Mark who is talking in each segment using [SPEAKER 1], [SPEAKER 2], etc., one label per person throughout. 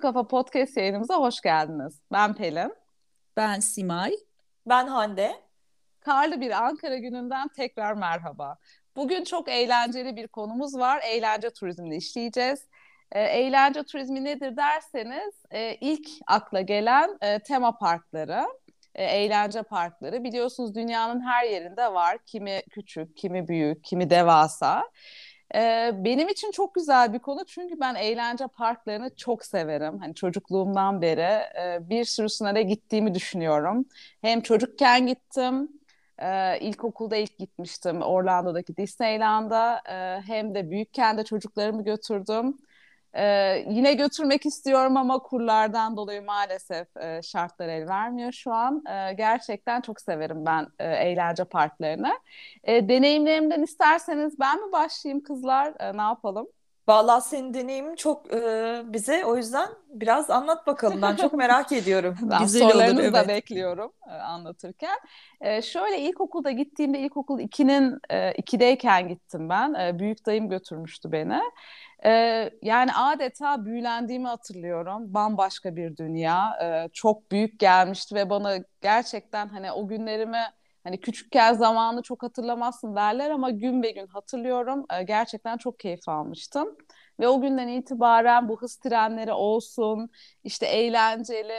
[SPEAKER 1] Kafa Podcast yayınımıza hoş geldiniz. Ben Pelin.
[SPEAKER 2] Ben Simay.
[SPEAKER 3] Ben Hande.
[SPEAKER 1] Karlı bir Ankara gününden tekrar merhaba. Bugün çok eğlenceli bir konumuz var. Eğlence turizmini işleyeceğiz. E, eğlence turizmi nedir derseniz e, ilk akla gelen e, tema parkları, e, eğlence parkları. Biliyorsunuz dünyanın her yerinde var. Kimi küçük, kimi büyük, kimi devasa. Ee, benim için çok güzel bir konu çünkü ben eğlence parklarını çok severim. Hani çocukluğumdan beri e, bir sürüsüne de gittiğimi düşünüyorum. Hem çocukken gittim, e, ilkokulda ilk gitmiştim Orlando'daki Disneyland'a. E, hem de büyükken de çocuklarımı götürdüm. Ee, yine götürmek istiyorum ama kurlardan dolayı maalesef e, şartlar el vermiyor şu an. E, gerçekten çok severim ben e, eğlence parklarını. E, deneyimlerimden isterseniz ben mi başlayayım kızlar? E, ne yapalım?
[SPEAKER 3] Vallahi senin deneyimin çok e, bize o yüzden biraz anlat bakalım. Ben çok merak ediyorum.
[SPEAKER 1] ben Güzel sorularınızı olur, evet. da bekliyorum e, anlatırken. E, şöyle ilkokulda gittiğimde ilkokul 2'nin e, 2'deyken gittim ben. E, büyük dayım götürmüştü beni. Ee, yani adeta büyülendiğimi hatırlıyorum. Bambaşka bir dünya. Ee, çok büyük gelmişti ve bana gerçekten hani o günlerimi hani küçükken zamanı çok hatırlamazsın derler ama gün be gün hatırlıyorum. Ee, gerçekten çok keyif almıştım. Ve o günden itibaren bu hız trenleri olsun, işte eğlenceli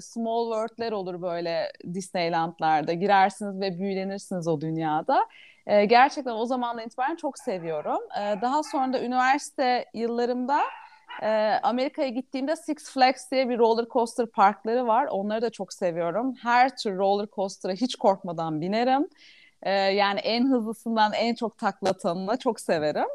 [SPEAKER 1] small world'ler olur böyle Disneyland'larda. Girersiniz ve büyülenirsiniz o dünyada. E, gerçekten o zamandan itibaren çok seviyorum. E, daha sonra da üniversite yıllarımda e, Amerika'ya gittiğimde Six Flags diye bir roller coaster parkları var. Onları da çok seviyorum. Her tür roller coaster'a hiç korkmadan binerim. E, yani en hızlısından en çok taklatanına çok severim.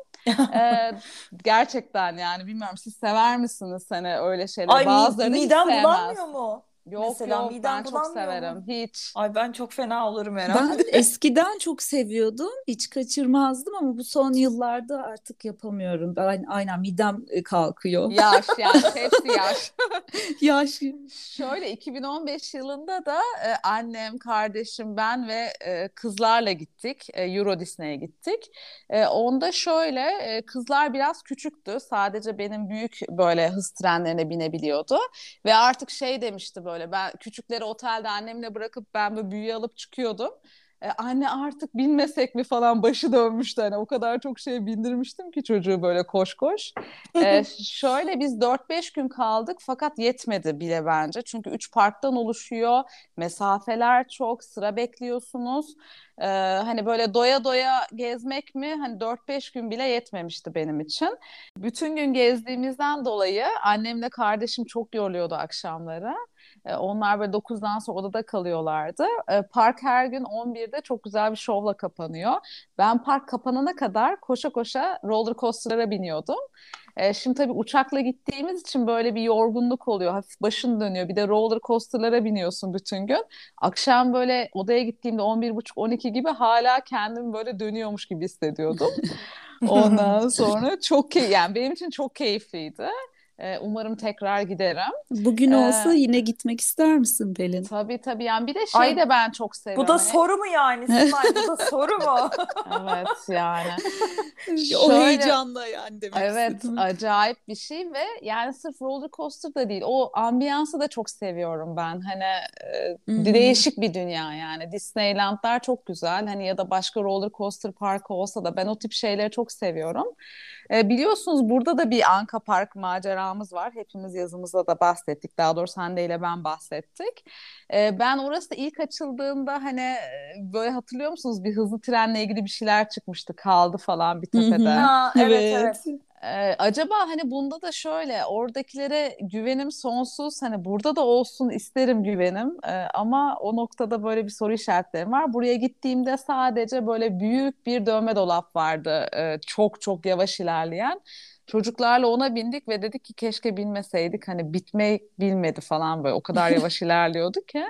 [SPEAKER 1] ee, gerçekten yani bilmiyorum siz sever misiniz hani öyle şeyler?
[SPEAKER 3] Ay Bazıları midem bulanmıyor mu?
[SPEAKER 1] Yok Mesela yok ben çok severim. Mu? Hiç.
[SPEAKER 3] Ay ben çok fena olurum herhalde.
[SPEAKER 2] Ben eskiden çok seviyordum. Hiç kaçırmazdım ama bu son yıllarda artık yapamıyorum. Ben aynen midem e, kalkıyor.
[SPEAKER 1] Yaş yaş hepsi yaş.
[SPEAKER 2] yaş.
[SPEAKER 1] Şöyle 2015 yılında da e, annem, kardeşim, ben ve e, kızlarla gittik. E, Euro Disney'e gittik. E, onda şöyle e, kızlar biraz küçüktü. Sadece benim büyük böyle hız trenlerine binebiliyordu. Ve artık şey demişti böyle böyle. Ben küçükleri otelde annemle bırakıp ben böyle büyüğü alıp çıkıyordum. Ee, anne artık binmesek mi falan başı dönmüştü. Hani o kadar çok şey bindirmiştim ki çocuğu böyle koş koş. Ee, şöyle biz 4-5 gün kaldık fakat yetmedi bile bence. Çünkü 3 parktan oluşuyor. Mesafeler çok, sıra bekliyorsunuz. Ee, hani böyle doya doya gezmek mi hani 4-5 gün bile yetmemişti benim için. Bütün gün gezdiğimizden dolayı annemle kardeşim çok yoruluyordu akşamları. E, onlar böyle 9'dan sonra odada kalıyorlardı. E, park her gün 11'de çok güzel bir şovla kapanıyor. Ben park kapanana kadar koşa koşa roller coaster'lara biniyordum. E, şimdi tabii uçakla gittiğimiz için böyle bir yorgunluk oluyor. Hafif başın dönüyor. Bir de roller coaster'lara biniyorsun bütün gün. Akşam böyle odaya gittiğimde 11.30-12 gibi hala kendim böyle dönüyormuş gibi hissediyordum. Ondan sonra çok key yani benim için çok keyifliydi. Ee, umarım tekrar giderim.
[SPEAKER 2] Bugün ee, olsa yine gitmek ister misin Pelin?
[SPEAKER 1] Tabii tabii. Yani bir de şey Ay, de ben çok seviyorum.
[SPEAKER 3] Bu da soru mu yani? Simay bu da soru mu?
[SPEAKER 1] evet yani.
[SPEAKER 2] o Şöyle, heyecanla yani demek
[SPEAKER 1] Evet istedim. acayip bir şey ve yani sırf roller coaster da değil. O ambiyansı da çok seviyorum ben. Hani e, değişik bir dünya yani. Disneyland'lar çok güzel. Hani ya da başka roller coaster parkı olsa da ben o tip şeyleri çok seviyorum. E, biliyorsunuz burada da bir Anka Park maceramız var. Hepimiz yazımızda da bahsettik. Daha doğrusu Hande ile ben bahsettik. E, ben orası ilk açıldığında hani böyle hatırlıyor musunuz? Bir hızlı trenle ilgili bir şeyler çıkmıştı. Kaldı falan bir tepede.
[SPEAKER 3] Ha, evet evet. evet.
[SPEAKER 1] Ee, acaba hani bunda da şöyle oradakilere güvenim sonsuz hani burada da olsun isterim güvenim ee, ama o noktada böyle bir soru işaretlerim var. Buraya gittiğimde sadece böyle büyük bir dövme dolap vardı ee, çok çok yavaş ilerleyen. Çocuklarla ona bindik ve dedik ki keşke binmeseydik hani bitmeyi bilmedi falan böyle o kadar yavaş ilerliyordu ki.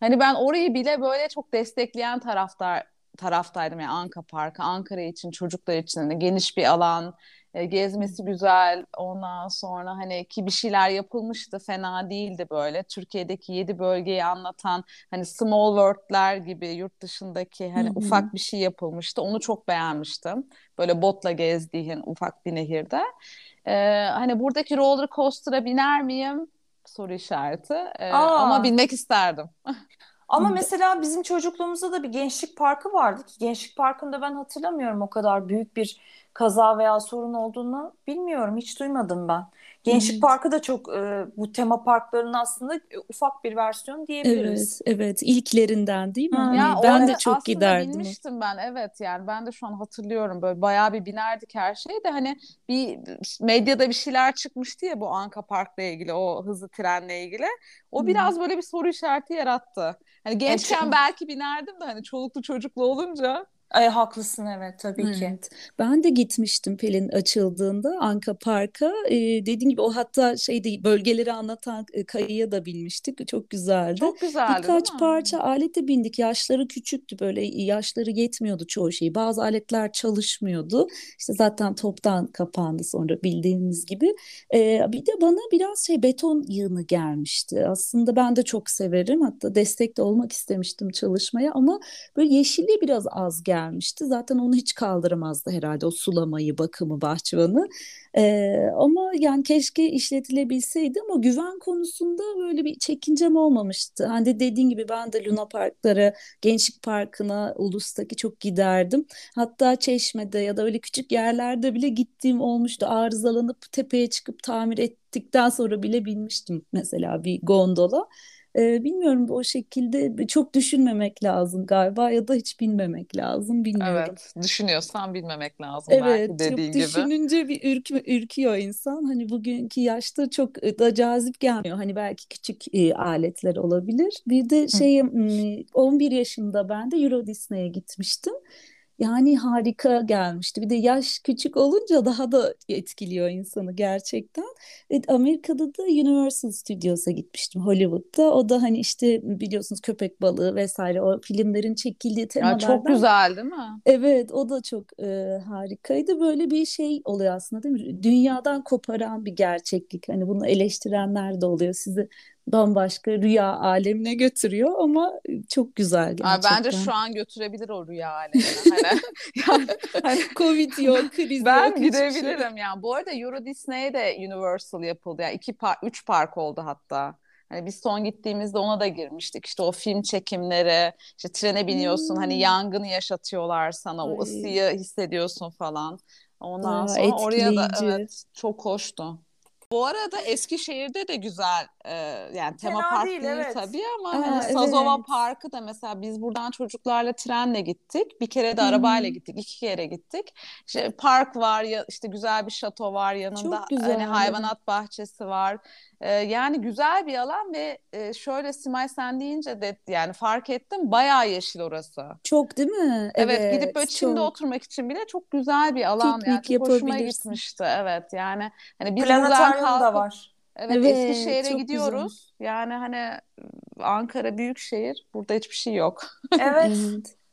[SPEAKER 1] Hani ben orayı bile böyle çok destekleyen taraftar taraftaydım yani Anka Parkı Ankara için çocuklar için hani geniş bir alan e, gezmesi güzel. Ondan sonra hani ki bir şeyler yapılmıştı fena değildi böyle. Türkiye'deki yedi bölgeyi anlatan hani small world'ler gibi yurt dışındaki hani Hı-hı. ufak bir şey yapılmıştı. Onu çok beğenmiştim. Böyle botla gezdiğin ufak bir nehirde. Ee, hani buradaki roller coaster'a biner miyim? soru işareti. Ee, ama bilmek isterdim.
[SPEAKER 3] Ama mesela bizim çocukluğumuzda da bir gençlik parkı vardı ki gençlik parkında ben hatırlamıyorum o kadar büyük bir kaza veya sorun olduğunu bilmiyorum. Hiç duymadım ben. Gençlik evet. Parkı da çok e, bu tema parklarının aslında e, ufak bir versiyon diyebiliriz.
[SPEAKER 2] Evet, evet. İlklerinden değil mi? Ya hani ben de çok giderdim.
[SPEAKER 1] binmiştim ben. Evet yani ben de şu an hatırlıyorum böyle bayağı bir binerdik her şeyi de hani bir medyada bir şeyler çıkmıştı ya bu Anka Park'la ilgili o hızlı trenle ilgili. O hmm. biraz böyle bir soru işareti yarattı. Hani gençken evet. belki binerdim de hani çoluklu çocuklu olunca
[SPEAKER 3] Ay haklısın evet tabii evet. ki.
[SPEAKER 2] Ben de gitmiştim Pelin açıldığında Anka Park'a. Ee, dediğim gibi o hatta şeyde bölgeleri anlatan e, kayıya da binmiştik. Çok güzeldi.
[SPEAKER 1] Çok güzeldi
[SPEAKER 2] Birkaç parça alete bindik. Yaşları küçüktü böyle yaşları yetmiyordu çoğu şey. Bazı aletler çalışmıyordu. İşte zaten toptan kapandı sonra bildiğimiz gibi. Ee, bir de bana biraz şey beton yığını gelmişti. Aslında ben de çok severim. Hatta destek de olmak istemiştim çalışmaya ama böyle yeşilliği biraz az geldi gelmişti. Zaten onu hiç kaldıramazdı herhalde o sulamayı, bakımı, bahçıvanı. Ee, ama yani keşke işletilebilseydi ama güven konusunda böyle bir çekincem olmamıştı. Hani de dediğin gibi ben de Luna Parklara, Gençlik Parkı'na, Ulus'taki çok giderdim. Hatta Çeşme'de ya da öyle küçük yerlerde bile gittiğim olmuştu. Arızalanıp tepeye çıkıp tamir ettikten sonra bile binmiştim mesela bir gondola. E, bilmiyorum o şekilde çok düşünmemek lazım galiba ya da hiç bilmemek lazım bilmiyorum.
[SPEAKER 1] Evet düşünüyorsan bilmemek lazım evet, belki dediğin
[SPEAKER 2] gibi. düşününce bir ürkme, ürküyor insan. Hani bugünkü yaşta çok da cazip gelmiyor. Hani belki küçük e, aletler olabilir. Bir de şey Hı. 11 yaşında ben de Euro Disney'e gitmiştim. Yani harika gelmişti. Bir de yaş küçük olunca daha da etkiliyor insanı gerçekten. Evet, Amerika'da da Universal Studios'a gitmiştim Hollywood'da. O da hani işte biliyorsunuz köpek balığı vesaire o filmlerin çekildiği temalardan.
[SPEAKER 1] Ya çok güzel değil mi?
[SPEAKER 2] Evet o da çok e, harikaydı. Böyle bir şey oluyor aslında değil mi? Dünyadan koparan bir gerçeklik. Hani bunu eleştirenler de oluyor. Sizi bambaşka rüya alemine götürüyor ama çok güzel gerçekten.
[SPEAKER 1] bence şu an götürebilir o rüya alemine. hani, yani,
[SPEAKER 2] hani, Covid yok, kriz
[SPEAKER 1] ben
[SPEAKER 2] yok.
[SPEAKER 1] Ben gidebilirim şey. yani. Bu arada Euro Disney'de de Universal yapıldı. Yani iki par üç park oldu hatta. Hani biz son gittiğimizde ona da girmiştik. İşte o film çekimleri, işte trene biniyorsun, hani hmm. hani yangını yaşatıyorlar sana, Ay. o ısıyı hissediyorsun falan. Ondan Aa, sonra etkileyici. oraya da evet çok hoştu. Bu arada Eskişehir'de de güzel e, yani tema Fena park değil, değil evet. tabii ama Aa, hani Sazova evet. Parkı da mesela biz buradan çocuklarla trenle gittik. Bir kere de arabayla gittik. iki kere gittik. İşte park var ya işte güzel bir şato var yanında. Çok güzel. Hani hayvanat bahçesi var. E, yani güzel bir alan ve e, şöyle Simay sen deyince de yani fark ettim bayağı yeşil orası.
[SPEAKER 2] Çok değil mi?
[SPEAKER 1] Evet, evet gidip böyle çimde çok. oturmak için bile çok güzel bir alan Piknik yani. Çok hoşuma gitmişti. Evet yani hani biz buradan kalkıp, da var. Evet, evet Eskişehir'e gidiyoruz. Güzel. Yani hani Ankara büyük şehir. Burada hiçbir şey yok.
[SPEAKER 3] Evet.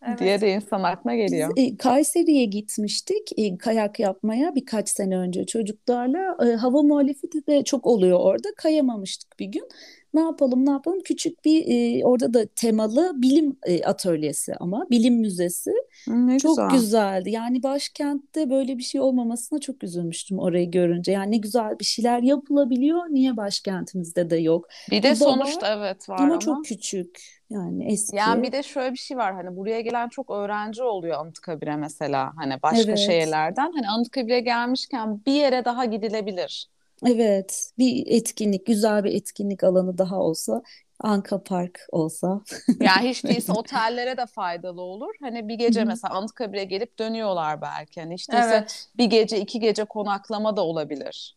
[SPEAKER 1] Evet. diye de insan aklına geliyor.
[SPEAKER 2] Biz, e, Kayseri'ye gitmiştik e, kayak yapmaya birkaç sene önce çocuklarla. E, hava muhalefeti de çok oluyor orada. Kayamamıştık bir gün. Ne yapalım ne yapalım küçük bir e, orada da temalı bilim e, atölyesi ama bilim müzesi. Ne çok güzel. güzeldi. Yani başkentte böyle bir şey olmamasına çok üzülmüştüm orayı görünce. Yani ne güzel bir şeyler yapılabiliyor. Niye başkentimizde de yok?
[SPEAKER 1] Bir de sonuçta var, evet var ama. Ama
[SPEAKER 2] çok küçük. Yani eski.
[SPEAKER 1] Yani bir de şöyle bir şey var hani buraya gelen çok öğrenci oluyor Anıtkabir'e mesela hani başka evet. şehirlerden. Hani Anıtkabir'e gelmişken bir yere daha gidilebilir.
[SPEAKER 2] Evet, bir etkinlik, güzel bir etkinlik alanı daha olsa, Anka Park olsa.
[SPEAKER 1] yani hiç değilse otellere de faydalı olur. Hani bir gece mesela Anıtkabir'e gelip dönüyorlar belki. Hani hiç değilse evet. bir gece, iki gece konaklama da olabilir.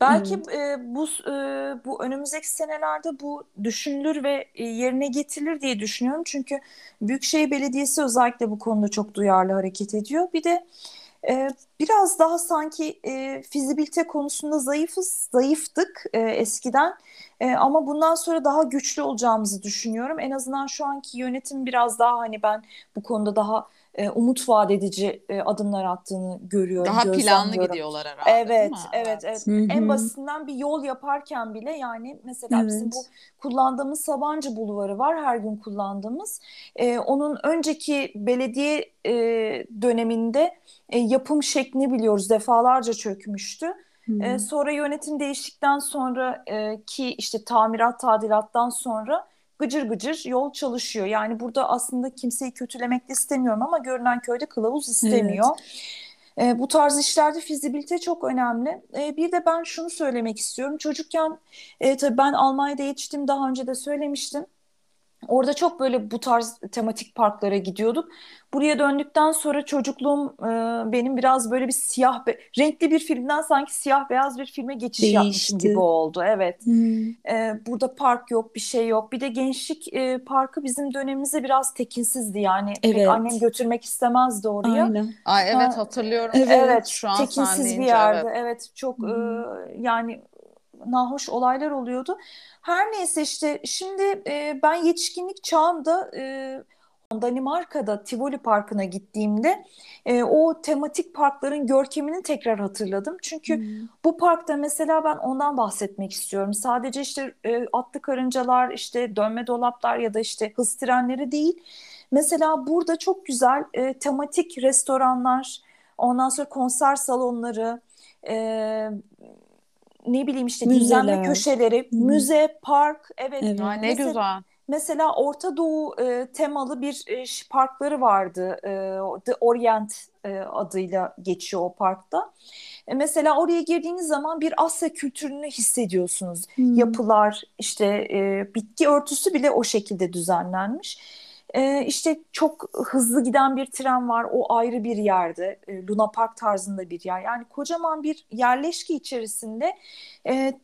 [SPEAKER 3] Belki e, bu e, bu önümüzdeki senelerde bu düşünülür ve e, yerine getirilir diye düşünüyorum. Çünkü Büyükşehir Belediyesi özellikle bu konuda çok duyarlı hareket ediyor. Bir de e, biraz daha sanki e, fizibilite konusunda zayıfız, zayıftık e, eskiden. E, ama bundan sonra daha güçlü olacağımızı düşünüyorum. En azından şu anki yönetim biraz daha hani ben bu konuda daha e, umut vaat edici e, adımlar attığını görüyorum.
[SPEAKER 1] Daha planlı gidiyorlar herhalde.
[SPEAKER 3] Evet, evet, evet. Hı-hı. En basitinden bir yol yaparken bile yani mesela evet. bizim bu kullandığımız Sabancı Bulvarı var her gün kullandığımız. E, onun önceki belediye e, döneminde e, yapım şeklini biliyoruz defalarca çökmüştü. Hmm. E, sonra yönetim değiştikten sonra e, ki işte tamirat tadilattan sonra gıcır gıcır yol çalışıyor. Yani burada aslında kimseyi kötülemek de istemiyorum ama görünen köyde kılavuz istemiyor. Evet. E, bu tarz işlerde fizibilite çok önemli. E, bir de ben şunu söylemek istiyorum. Çocukken e, tabii ben Almanya'da yetiştim daha önce de söylemiştim. Orada çok böyle bu tarz tematik parklara gidiyorduk. Buraya döndükten sonra çocukluğum e, benim biraz böyle bir siyah, be renkli bir filmden sanki siyah beyaz bir filme geçiş Değişti. yapmışım gibi oldu. Evet. Hmm. E, burada park yok, bir şey yok. Bir de gençlik e, parkı bizim dönemimizde biraz tekinsizdi yani. Evet. Pek annem götürmek istemezdi oraya.
[SPEAKER 1] Aynen. Ay evet hatırlıyorum.
[SPEAKER 3] Evet, evet şu an tekinsiz bir yerde. Evet, evet çok hmm. e, yani nahoş olaylar oluyordu. Her neyse işte şimdi e, ben yetişkinlik çağımda e, Danimarka'da Tivoli Parkı'na gittiğimde e, o tematik parkların görkemini tekrar hatırladım. Çünkü hmm. bu parkta mesela ben ondan bahsetmek istiyorum. Sadece işte e, atlı karıncalar, işte dönme dolaplar ya da işte hız trenleri değil. Mesela burada çok güzel e, tematik restoranlar, ondan sonra konser salonları, e, ne bileyim işte Müzeler. dinlenme köşeleri, Hı. müze, park, evet. evet.
[SPEAKER 1] ne mesela, güzel.
[SPEAKER 3] Mesela Orta Doğu e, temalı bir e, parkları vardı. E, The Orient e, adıyla geçiyor o parkta. E, mesela oraya girdiğiniz zaman bir Asya kültürünü hissediyorsunuz. Hmm. Yapılar, işte e, bitki örtüsü bile o şekilde düzenlenmiş. E, işte çok hızlı giden bir tren var. O ayrı bir yerde. E, Luna Park tarzında bir yer. Yani kocaman bir yerleşki içerisinde e,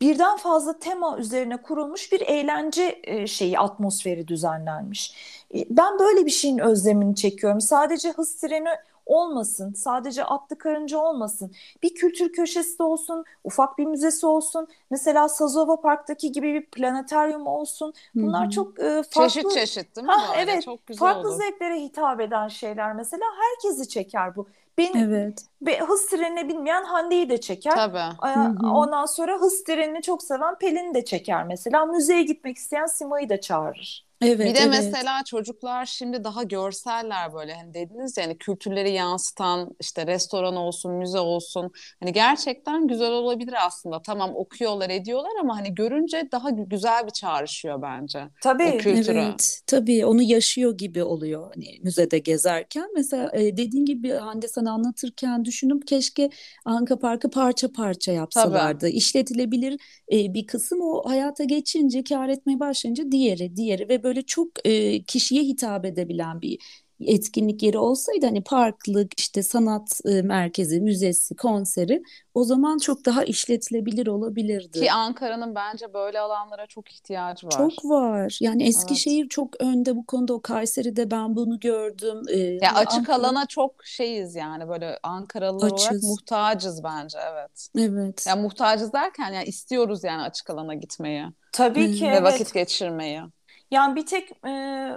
[SPEAKER 3] birden fazla tema üzerine kurulmuş bir eğlence e, şeyi atmosferi düzenlenmiş. E, ben böyle bir şeyin özlemini çekiyorum. Sadece hız treni olmasın. Sadece atlı karınca olmasın. Bir kültür köşesi de olsun, ufak bir müzesi olsun. Mesela Sazova Park'taki gibi bir planetaryum olsun. Bunlar Hı-hı. çok e, farklı.
[SPEAKER 1] Çeşit çeşit değil mi? Ha,
[SPEAKER 3] evet. Çok güzel farklı olur. zevklere hitap eden şeyler mesela herkesi çeker bu. Benim evet. Be, hız trenine binmeyen Hande'yi de çeker.
[SPEAKER 1] Tabii.
[SPEAKER 3] Ee, ondan sonra hız trenini çok seven Pelin'i de çeker mesela. Müzeye gitmek isteyen Sima'yı da çağırır.
[SPEAKER 1] Evet, bir de evet. mesela çocuklar şimdi daha görseller böyle hani dediniz ya hani kültürleri yansıtan işte restoran olsun, müze olsun. Hani gerçekten güzel olabilir aslında. Tamam okuyorlar, ediyorlar ama hani görünce daha güzel bir çağrışıyor bence.
[SPEAKER 3] Tabii. O
[SPEAKER 2] kültürü. Evet. Tabii onu yaşıyor gibi oluyor hani müzede gezerken. Mesela e, dediğin gibi Hande sana anlatırken düşünüp keşke Anka Parkı parça parça yapsalardı. Tabii. İşletilebilir e, bir kısım o hayata geçince, kar etmeye başlayınca diğeri, diğeri ve böyle çok e, kişiye hitap edebilen bir etkinlik yeri olsaydı hani parklık işte sanat e, merkezi, müzesi, konseri o zaman çok daha işletilebilir olabilirdi.
[SPEAKER 1] Ki Ankara'nın bence böyle alanlara çok ihtiyacı var.
[SPEAKER 2] Çok var. Yani Eskişehir evet. çok önde bu konuda. O Kayseri'de ben bunu gördüm.
[SPEAKER 1] Ee, ya açık Ankara... alana çok şeyiz yani böyle Ankaralılar Açız. olarak muhtacız bence evet.
[SPEAKER 2] Evet.
[SPEAKER 1] Ya yani muhtacız derken yani istiyoruz yani açık alana gitmeyi.
[SPEAKER 3] Tabii ki
[SPEAKER 1] Ve
[SPEAKER 3] evet.
[SPEAKER 1] vakit geçirmeyi.
[SPEAKER 3] Yani bir tek e,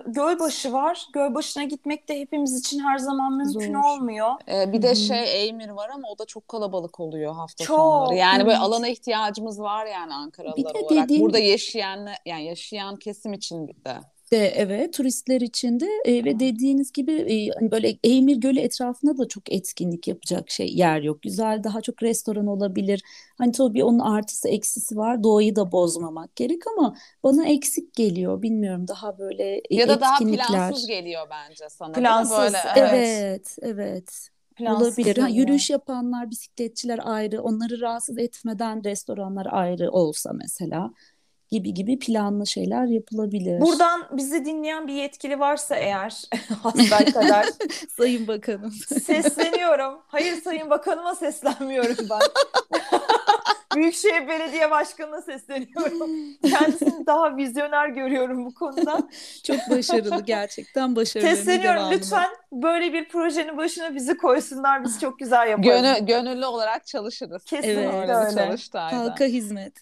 [SPEAKER 3] Gölbaşı var. Gölbaşı'na gitmek de hepimiz için her zaman mümkün Zor. olmuyor.
[SPEAKER 1] Ee, bir de Hı-hı. şey Eymir var ama o da çok kalabalık oluyor hafta çok, sonları. Yani evet. böyle alana ihtiyacımız var yani Ankaralılar olarak. Dediğim... Burada yaşayan yani yaşayan kesim için de
[SPEAKER 2] de evet turistler için de e, ve dediğiniz gibi e, hani böyle Eymir Gölü etrafında da çok etkinlik yapacak şey yer yok. Güzel daha çok restoran olabilir. Hani tabii onun artısı eksisi var. Doğayı da bozmamak gerek ama bana eksik geliyor. Bilmiyorum daha böyle
[SPEAKER 1] ya da
[SPEAKER 2] etkinlikler.
[SPEAKER 1] daha plansız geliyor bence sana.
[SPEAKER 3] Plansız. Böyle,
[SPEAKER 2] evet. evet, evet. Plansız olabilir. Ha, yürüyüş yapanlar, bisikletçiler ayrı, onları rahatsız etmeden restoranlar ayrı olsa mesela gibi gibi planlı şeyler yapılabilir.
[SPEAKER 3] Buradan bizi dinleyen bir yetkili varsa eğer hasbel kadar
[SPEAKER 2] Sayın Bakanım
[SPEAKER 3] sesleniyorum. Hayır Sayın Bakanıma seslenmiyorum ben. Büyükşehir Belediye Başkanı'na sesleniyorum. Kendisini daha vizyoner görüyorum bu konuda.
[SPEAKER 2] Çok başarılı gerçekten başarılı.
[SPEAKER 3] Sesleniyorum devamlı. lütfen böyle bir projenin başına bizi koysunlar. Biz çok güzel yaparız.
[SPEAKER 1] Gönü, gönüllü olarak çalışırız.
[SPEAKER 3] Kesinlikle evet, öyle.
[SPEAKER 2] Halka hizmet.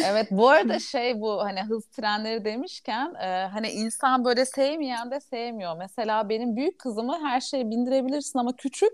[SPEAKER 1] Evet bu arada şey bu hani hız trenleri demişken e, hani insan böyle sevmeyen de sevmiyor. Mesela benim büyük kızımı her şeye bindirebilirsin ama küçük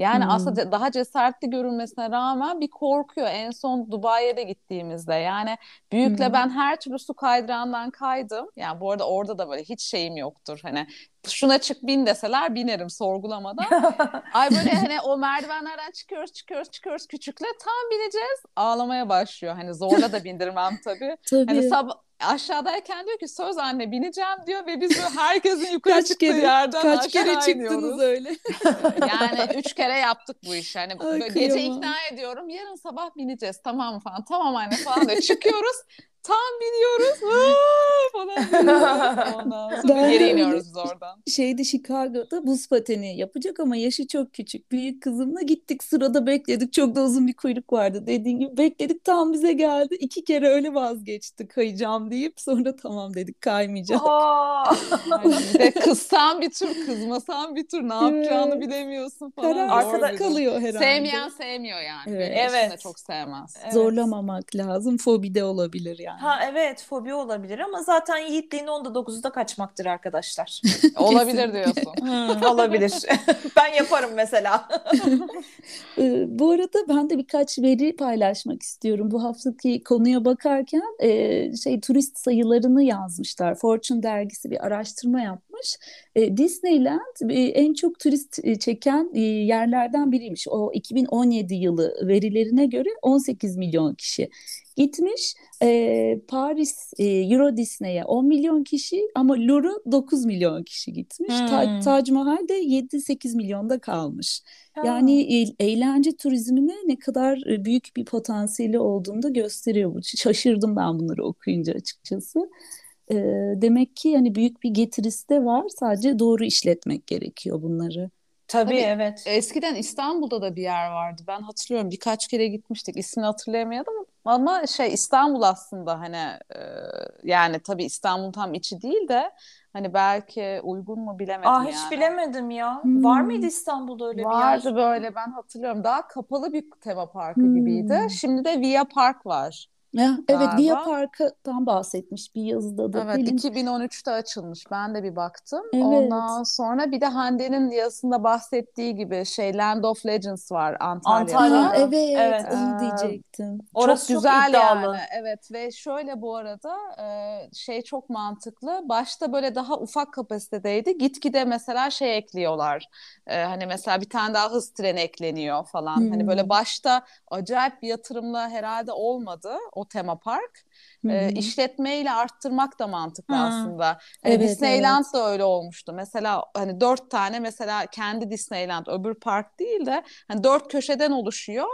[SPEAKER 1] yani hmm. aslında daha cesaretli görünmesine rağmen bir korkuyor. En son Dubai'ye de gittiğimizde yani büyükle hmm. ben her türlü su kaydırağından kaydım. Yani bu arada orada da böyle hiç şeyim yoktur. Hani şuna çık bin deseler binerim sorgulamadan. Ay böyle hani o merdivenlerden çıkıyoruz çıkıyoruz çıkıyoruz küçükle tam bineceğiz ağlamaya başlıyor. Hani zorla da bindirmem tabii.
[SPEAKER 2] tabii.
[SPEAKER 1] Hani sabah aşağıdayken diyor ki söz anne bineceğim diyor ve biz herkesin yukarı
[SPEAKER 2] kaç
[SPEAKER 1] çıktığı
[SPEAKER 2] kere,
[SPEAKER 1] yerden
[SPEAKER 2] kaç kere
[SPEAKER 1] iniyoruz.
[SPEAKER 2] çıktınız öyle?
[SPEAKER 1] yani üç kere yaptık bu işi. Hani
[SPEAKER 2] Ay,
[SPEAKER 1] böyle gece
[SPEAKER 2] kıyamam.
[SPEAKER 1] ikna ediyorum. Yarın sabah bineceğiz tamam falan. Tamam anne falan diyor. Çıkıyoruz. Tam biniyoruz. Aa, falan. Ondan sonra geri iniyoruz biz oradan.
[SPEAKER 2] Şeyde Chicago'da buz pateni yapacak ama yaşı çok küçük. Büyük kızımla gittik sırada bekledik. Çok da uzun bir kuyruk vardı dediğin gibi. Bekledik tam bize geldi. İki kere öyle vazgeçti kayacağım deyip sonra tamam dedik.
[SPEAKER 1] Bir de kızsan bir tür, kızmasan bir tür. Ne yapacağını bilemiyorsun falan.
[SPEAKER 2] Karar
[SPEAKER 3] Arkada
[SPEAKER 2] kalıyor herhalde.
[SPEAKER 1] Sevmeyen sevmiyor yani.
[SPEAKER 2] Evet.
[SPEAKER 3] Evet.
[SPEAKER 1] çok sevmez.
[SPEAKER 3] Evet.
[SPEAKER 2] Zorlamamak lazım. Fobi de olabilir yani.
[SPEAKER 3] Ha evet fobi olabilir ama zaten yiğitliğin onda dokuzu da kaçmaktır arkadaşlar.
[SPEAKER 1] Olabilir diyorsun.
[SPEAKER 3] Hmm, olabilir. ben yaparım mesela.
[SPEAKER 2] Ee, bu arada ben de birkaç veri paylaşmak istiyorum. Bu haftaki konuya bakarken e, şey turist sayılarını yazmışlar. Fortune dergisi bir araştırma yapmış. E, Disneyland e, en çok turist çeken e, yerlerden biriymiş. O 2017 yılı verilerine göre 18 milyon kişi gitmiş. E, Paris e, Euro Disney'e 10 milyon kişi ama Louvre'a 9 milyon kişi gitmiş. Ta-
[SPEAKER 3] Hmm.
[SPEAKER 2] Tac Mahal de 7-8 milyonda kalmış.
[SPEAKER 3] Ha.
[SPEAKER 2] Yani e- eğlence turizmine ne kadar e, büyük bir potansiyeli olduğunu da gösteriyor bu. Şaşırdım ben bunları okuyunca açıkçası. E, demek ki yani büyük bir getirisi de var. Sadece doğru işletmek gerekiyor bunları.
[SPEAKER 3] Tabii
[SPEAKER 1] Tabii.
[SPEAKER 3] evet.
[SPEAKER 1] Eskiden İstanbul'da da bir yer vardı. Ben hatırlıyorum birkaç kere gitmiştik. İsmini hatırlayamadım ama şey İstanbul aslında hani e, yani tabii İstanbul tam içi değil de hani belki uygun mu bilemedim
[SPEAKER 3] Aa hiç
[SPEAKER 1] yani.
[SPEAKER 3] bilemedim ya.
[SPEAKER 2] Hmm.
[SPEAKER 3] Var mıydı İstanbul'da öyle bir yer?
[SPEAKER 1] Vardı böyle ben hatırlıyorum. Daha kapalı bir tema parkı
[SPEAKER 2] Hmm.
[SPEAKER 1] gibiydi. Şimdi de Via Park var.
[SPEAKER 2] Ya, evet Via
[SPEAKER 1] Galiba.
[SPEAKER 2] Park'tan bahsetmiş bir yazıda da
[SPEAKER 1] Evet,
[SPEAKER 2] Pelin.
[SPEAKER 1] 2013'te açılmış. Ben de bir baktım.
[SPEAKER 2] Evet.
[SPEAKER 1] Ondan sonra bir de Hande'nin yazısında bahsettiği gibi şey Land of Legends var Antalya'da.
[SPEAKER 3] Antalya.
[SPEAKER 2] Aa, evet,
[SPEAKER 3] Evet.
[SPEAKER 2] onu
[SPEAKER 1] Ee,
[SPEAKER 2] diyecektim.
[SPEAKER 3] Orası
[SPEAKER 1] çok
[SPEAKER 3] çok
[SPEAKER 1] güzel
[SPEAKER 3] iddialı.
[SPEAKER 1] yani. Evet ve şöyle bu arada şey çok mantıklı. Başta böyle daha ufak kapasitedeydi. Gitgide mesela şey ekliyorlar. Hani mesela bir tane daha hız treni ekleniyor falan. Hani böyle
[SPEAKER 2] Hmm.
[SPEAKER 1] başta acayip bir yatırımla herhalde olmadı o tema park. E, işletmeyle arttırmak da mantıklı
[SPEAKER 3] Hı.
[SPEAKER 1] aslında. Hani
[SPEAKER 2] Evet,
[SPEAKER 1] Disneyland
[SPEAKER 2] evet.
[SPEAKER 1] da öyle olmuştu. Mesela hani dört tane mesela kendi Disneyland öbür park değil de hani dört köşeden oluşuyor.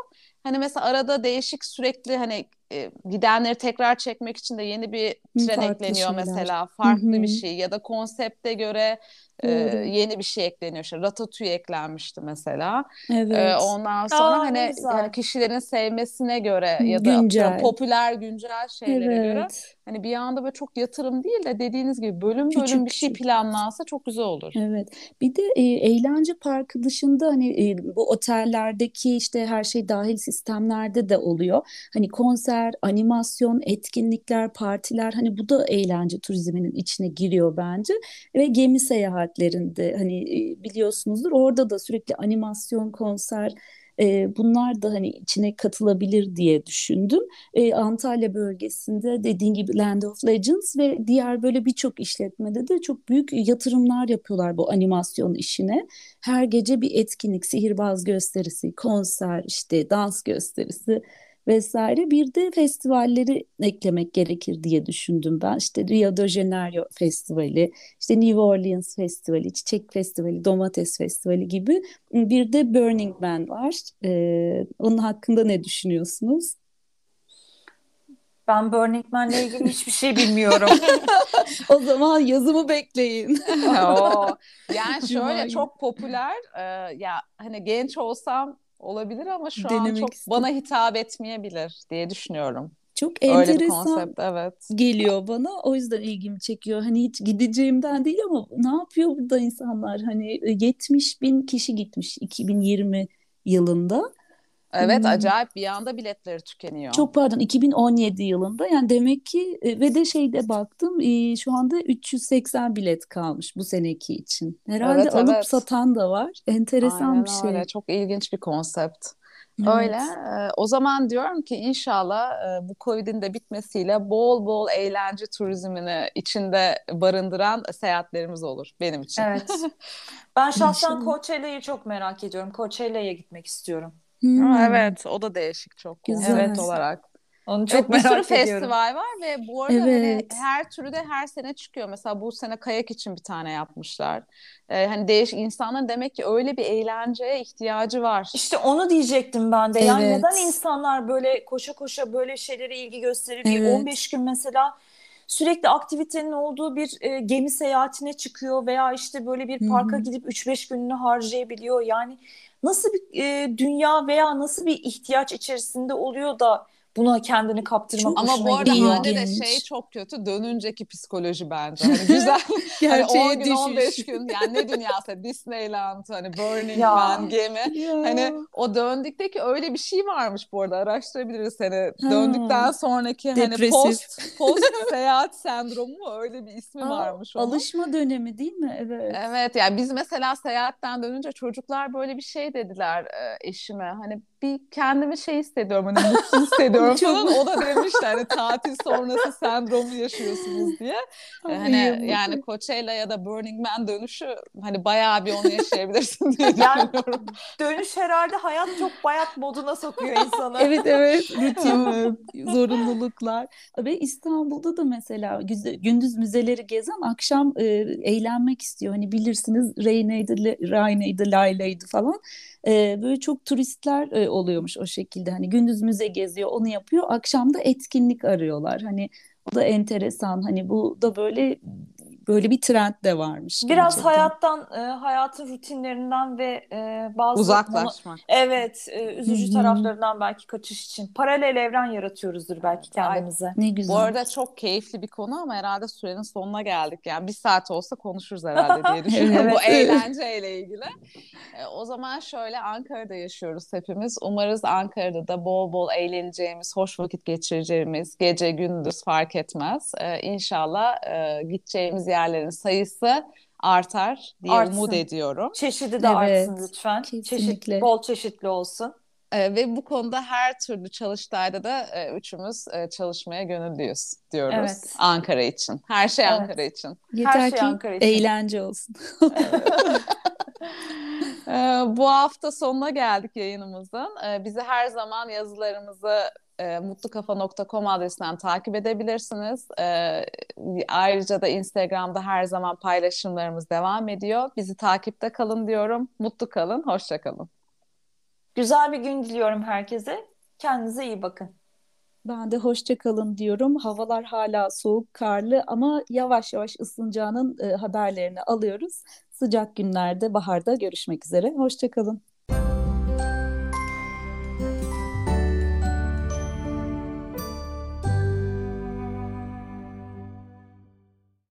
[SPEAKER 1] Hani mesela arada değişik sürekli hani e, gidenleri tekrar çekmek için de yeni bir tren
[SPEAKER 2] farklı
[SPEAKER 1] ekleniyor
[SPEAKER 2] şeyler.
[SPEAKER 1] mesela. Farklı bir
[SPEAKER 2] hı.
[SPEAKER 1] şey ya da konsepte göre e,
[SPEAKER 2] Doğru.
[SPEAKER 1] yeni bir şey ekleniyor. İşte Ratatouille eklenmişti mesela.
[SPEAKER 2] Evet.
[SPEAKER 1] ondan sonra
[SPEAKER 3] Aa,
[SPEAKER 1] hani hani kişilerin sevmesine göre ya da
[SPEAKER 2] güncel.
[SPEAKER 1] popüler güncel şeylere göre
[SPEAKER 2] Evet.
[SPEAKER 1] hani bir anda böyle çok yatırım değil de dediğiniz gibi bölüm bölüm
[SPEAKER 2] Küçük
[SPEAKER 1] bir şey
[SPEAKER 2] küçük.
[SPEAKER 1] planlansa çok güzel olur.
[SPEAKER 2] Evet. Bir de e, eğlence parkı dışında hani e, bu otellerdeki işte her şey dahil sistemlerde de oluyor. Hani konser, animasyon, etkinlikler, partiler hani bu da eğlence turizminin içine giriyor bence. Ve gemi seyahatlerinde hani biliyorsunuzdur orada da sürekli animasyon, konser e, bunlar da hani içine katılabilir diye düşündüm. E, Antalya bölgesinde dediğin gibi Land of Legends ve diğer böyle birçok işletmede de çok büyük yatırımlar yapıyorlar bu animasyon işine. Her gece bir etkinlik, sihirbaz gösterisi, konser, işte dans gösterisi vesaire. Bir de festivalleri eklemek gerekir diye düşündüm ben. İşte Rio de Janeiro Festivali, işte New Orleans Festivali, Çiçek Festivali, Domates Festivali gibi. Bir de Burning Man var. Ee, onun hakkında ne düşünüyorsunuz?
[SPEAKER 3] Ben Burning Man'le ilgili hiçbir şey bilmiyorum.
[SPEAKER 2] O zaman yazımı bekleyin.
[SPEAKER 1] Oo. Yani şöyle çok popüler e, ya hani genç olsam olabilir ama şu an
[SPEAKER 2] Denemek
[SPEAKER 1] çok
[SPEAKER 2] istedim.
[SPEAKER 1] bana hitap etmeyebilir diye düşünüyorum.
[SPEAKER 2] Çok
[SPEAKER 1] Öyle bir
[SPEAKER 2] enteresan
[SPEAKER 1] konsept evet.
[SPEAKER 2] geliyor bana. O yüzden ilgimi çekiyor. Hani hiç gideceğimden değil ama ne yapıyor burada insanlar? Hani e, 70 bin kişi gitmiş 2020 yılında.
[SPEAKER 1] Evet
[SPEAKER 2] Hmm.
[SPEAKER 1] acayip bir anda biletleri tükeniyor.
[SPEAKER 2] Çok pardon 2017 yılında yani demek ki e, ve de şeyde baktım e, şu anda 380 bilet kalmış bu seneki için. Herhalde
[SPEAKER 1] Evet,
[SPEAKER 2] alıp
[SPEAKER 1] evet.
[SPEAKER 2] satan da var. Enteresan
[SPEAKER 1] Aynen
[SPEAKER 2] bir şey.
[SPEAKER 1] öyle. Çok ilginç bir konsept. Öyle. Evet. O zaman diyorum ki inşallah bu Covid'in de bitmesiyle bol bol eğlence turizmini içinde barındıran seyahatlerimiz olur benim için.
[SPEAKER 3] Evet. Ben şahsen Coachella'yı çok merak ediyorum. Coachella'ya gitmek istiyorum.
[SPEAKER 1] Hmm. Evet, o da değişik çok. Güzel. Evet olarak. Onu çok evet, merak bir sürü ediyorum. festival var ve bu arada hani evet. hani her türü de her sene çıkıyor. Mesela bu sene kayak için bir tane yapmışlar. Ee, hani değişik insanların demek ki öyle bir eğlenceye ihtiyacı var.
[SPEAKER 3] İşte onu diyecektim ben de. Evet. Yani neden insanlar böyle koşa koşa böyle şeylere ilgi gösterir? Evet. 15 gün mesela sürekli aktivitenin olduğu bir e, gemi seyahatine çıkıyor veya işte böyle bir parka Hı-hı. gidip 3-5 gününü harcayabiliyor. Yani nasıl bir e, dünya veya nasıl bir ihtiyaç içerisinde oluyor da buna kendini kaptırmak
[SPEAKER 1] Ama bu arada Hande de şey çok kötü dönünceki psikoloji bence. Hani güzel. Gerçeğe hani 10 gün 15 gün yani ne dünyası Disneyland hani Burning ya. Man gemi. Ya. Hani o döndükteki öyle bir şey varmış bu arada araştırabiliriz hani ha. döndükten sonraki Depresif. hani post post seyahat sendromu mu öyle bir ismi Aa, varmış
[SPEAKER 2] onun. Alışma dönemi değil mi? Evet.
[SPEAKER 1] Evet yani biz mesela seyahatten dönünce çocuklar böyle bir şey dediler eşime hani bir kendimi şey hissediyorum hani mutsuz hissediyorum falan. O da demişti hani tatil sonrası sendromu yaşıyorsunuz diye. Ay, hani yani Coachella ya da Burning Man dönüşü hani bayağı bir onu yaşayabilirsin diye yani, düşünüyorum.
[SPEAKER 3] Dönüş herhalde hayat çok bayat moduna sokuyor insanı.
[SPEAKER 2] evet evet rutin zorunluluklar. Ve İstanbul'da da mesela gündüz müzeleri gezen akşam e, eğlenmek istiyor. Hani bilirsiniz Reyne'ydi, Rayne'ydi, Layla'ydı falan. Böyle çok turistler oluyormuş o şekilde. Hani gündüz müze geziyor, onu yapıyor. Akşam da etkinlik arıyorlar. Hani o da enteresan. Hani bu da böyle böyle bir trend de varmış.
[SPEAKER 3] Biraz gerçekten. hayattan, e, hayatın rutinlerinden ve e, bazı
[SPEAKER 1] uzaklaşmak.
[SPEAKER 3] Evet, e, üzücü Hı-hı. taraflarından belki kaçış için paralel evren yaratıyoruzdur belki kendimize. Ay,
[SPEAKER 2] ne güzel.
[SPEAKER 1] Bu arada çok keyifli bir konu ama herhalde sürenin sonuna geldik. Yani bir saat olsa konuşuruz herhalde diye düşünüyorum evet. bu eğlenceyle ilgili. E, o zaman şöyle Ankara'da yaşıyoruz hepimiz. Umarız Ankara'da da bol bol eğleneceğimiz, hoş vakit geçireceğimiz, gece gündüz fark etmez. E, inşallah e, gideceğimiz yerlerin sayısı artar diye Artsın. umut ediyorum.
[SPEAKER 3] Çeşidi de evet, artsın lütfen. Kesinlikle. Çeşit, bol çeşitli olsun.
[SPEAKER 1] Ee, ve bu konuda her türlü çalıştayda da e, üçümüz e, çalışmaya gönüllüyüz diyoruz evet. Ankara için. Her şey evet. Ankara için.
[SPEAKER 2] Yeter her şey ki Ankara için. eğlence olsun.
[SPEAKER 1] ee, bu hafta sonuna geldik yayınımızın. Ee, bizi her zaman yazılarımızı e, mutlukafa.com adresinden takip edebilirsiniz. E, ayrıca da Instagram'da her zaman paylaşımlarımız devam ediyor. Bizi takipte kalın diyorum. Mutlu kalın, hoşça kalın.
[SPEAKER 3] Güzel bir gün diliyorum herkese. Kendinize iyi bakın.
[SPEAKER 2] Ben de hoşça kalın diyorum. Havalar hala soğuk, karlı ama yavaş yavaş ısınacağının e, haberlerini alıyoruz. Sıcak günlerde, baharda görüşmek üzere. Hoşça kalın.